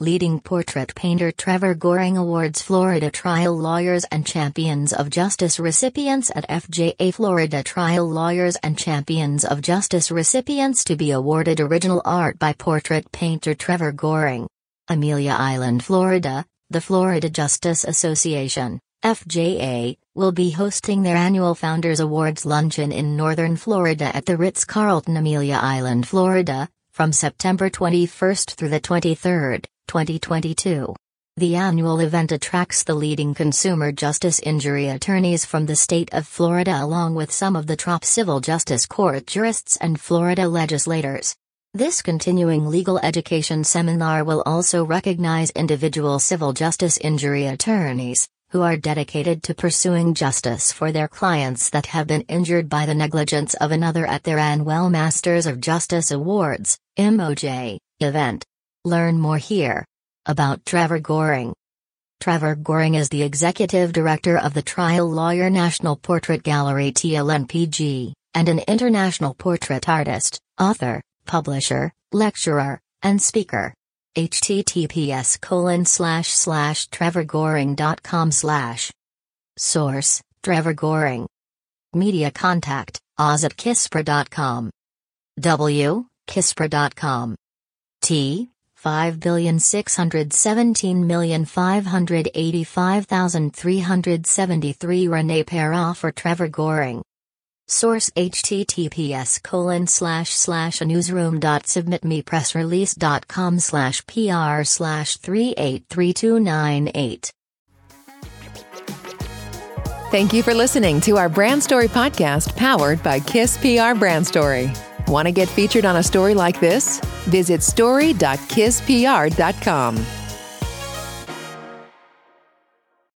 Leading portrait painter Trevor Goring awards Florida Trial Lawyers and Champions of Justice recipients at FJA Florida Trial Lawyers and Champions of Justice recipients to be awarded original art by portrait painter Trevor Goring. Amelia Island, Florida, the Florida Justice Association, FJA, will be hosting their annual Founders Awards luncheon in Northern Florida at the Ritz-Carlton Amelia Island, Florida, from September 21 through the 23rd. 2022. The annual event attracts the leading consumer justice injury attorneys from the state of Florida along with some of the top civil justice court jurists and Florida legislators. This continuing legal education seminar will also recognize individual civil justice injury attorneys who are dedicated to pursuing justice for their clients that have been injured by the negligence of another at their annual Masters of Justice Awards MOJ event. Learn more here. About Trevor Goring. Trevor Goring is the executive director of the Trial Lawyer National Portrait Gallery TLNPG, and an international portrait artist, author, publisher, lecturer, and speaker. https colon slash slash trevorgoring.com slash Source, Trevor Goring. Media contact, oz at kisspr.com. W, kisspr.com. T, Five billion six hundred seventeen million five hundred eighty-five thousand three hundred seventy-three Rene Perra for Trevor Goring. Source https colon slash slash newsroom.submitmypressrelease.com slash pr slash 383298. Thank you for listening to our Brand Story podcast powered by Kiss PR Brand Story. Want to get featured on a story like this? Visit story.kisspr.com.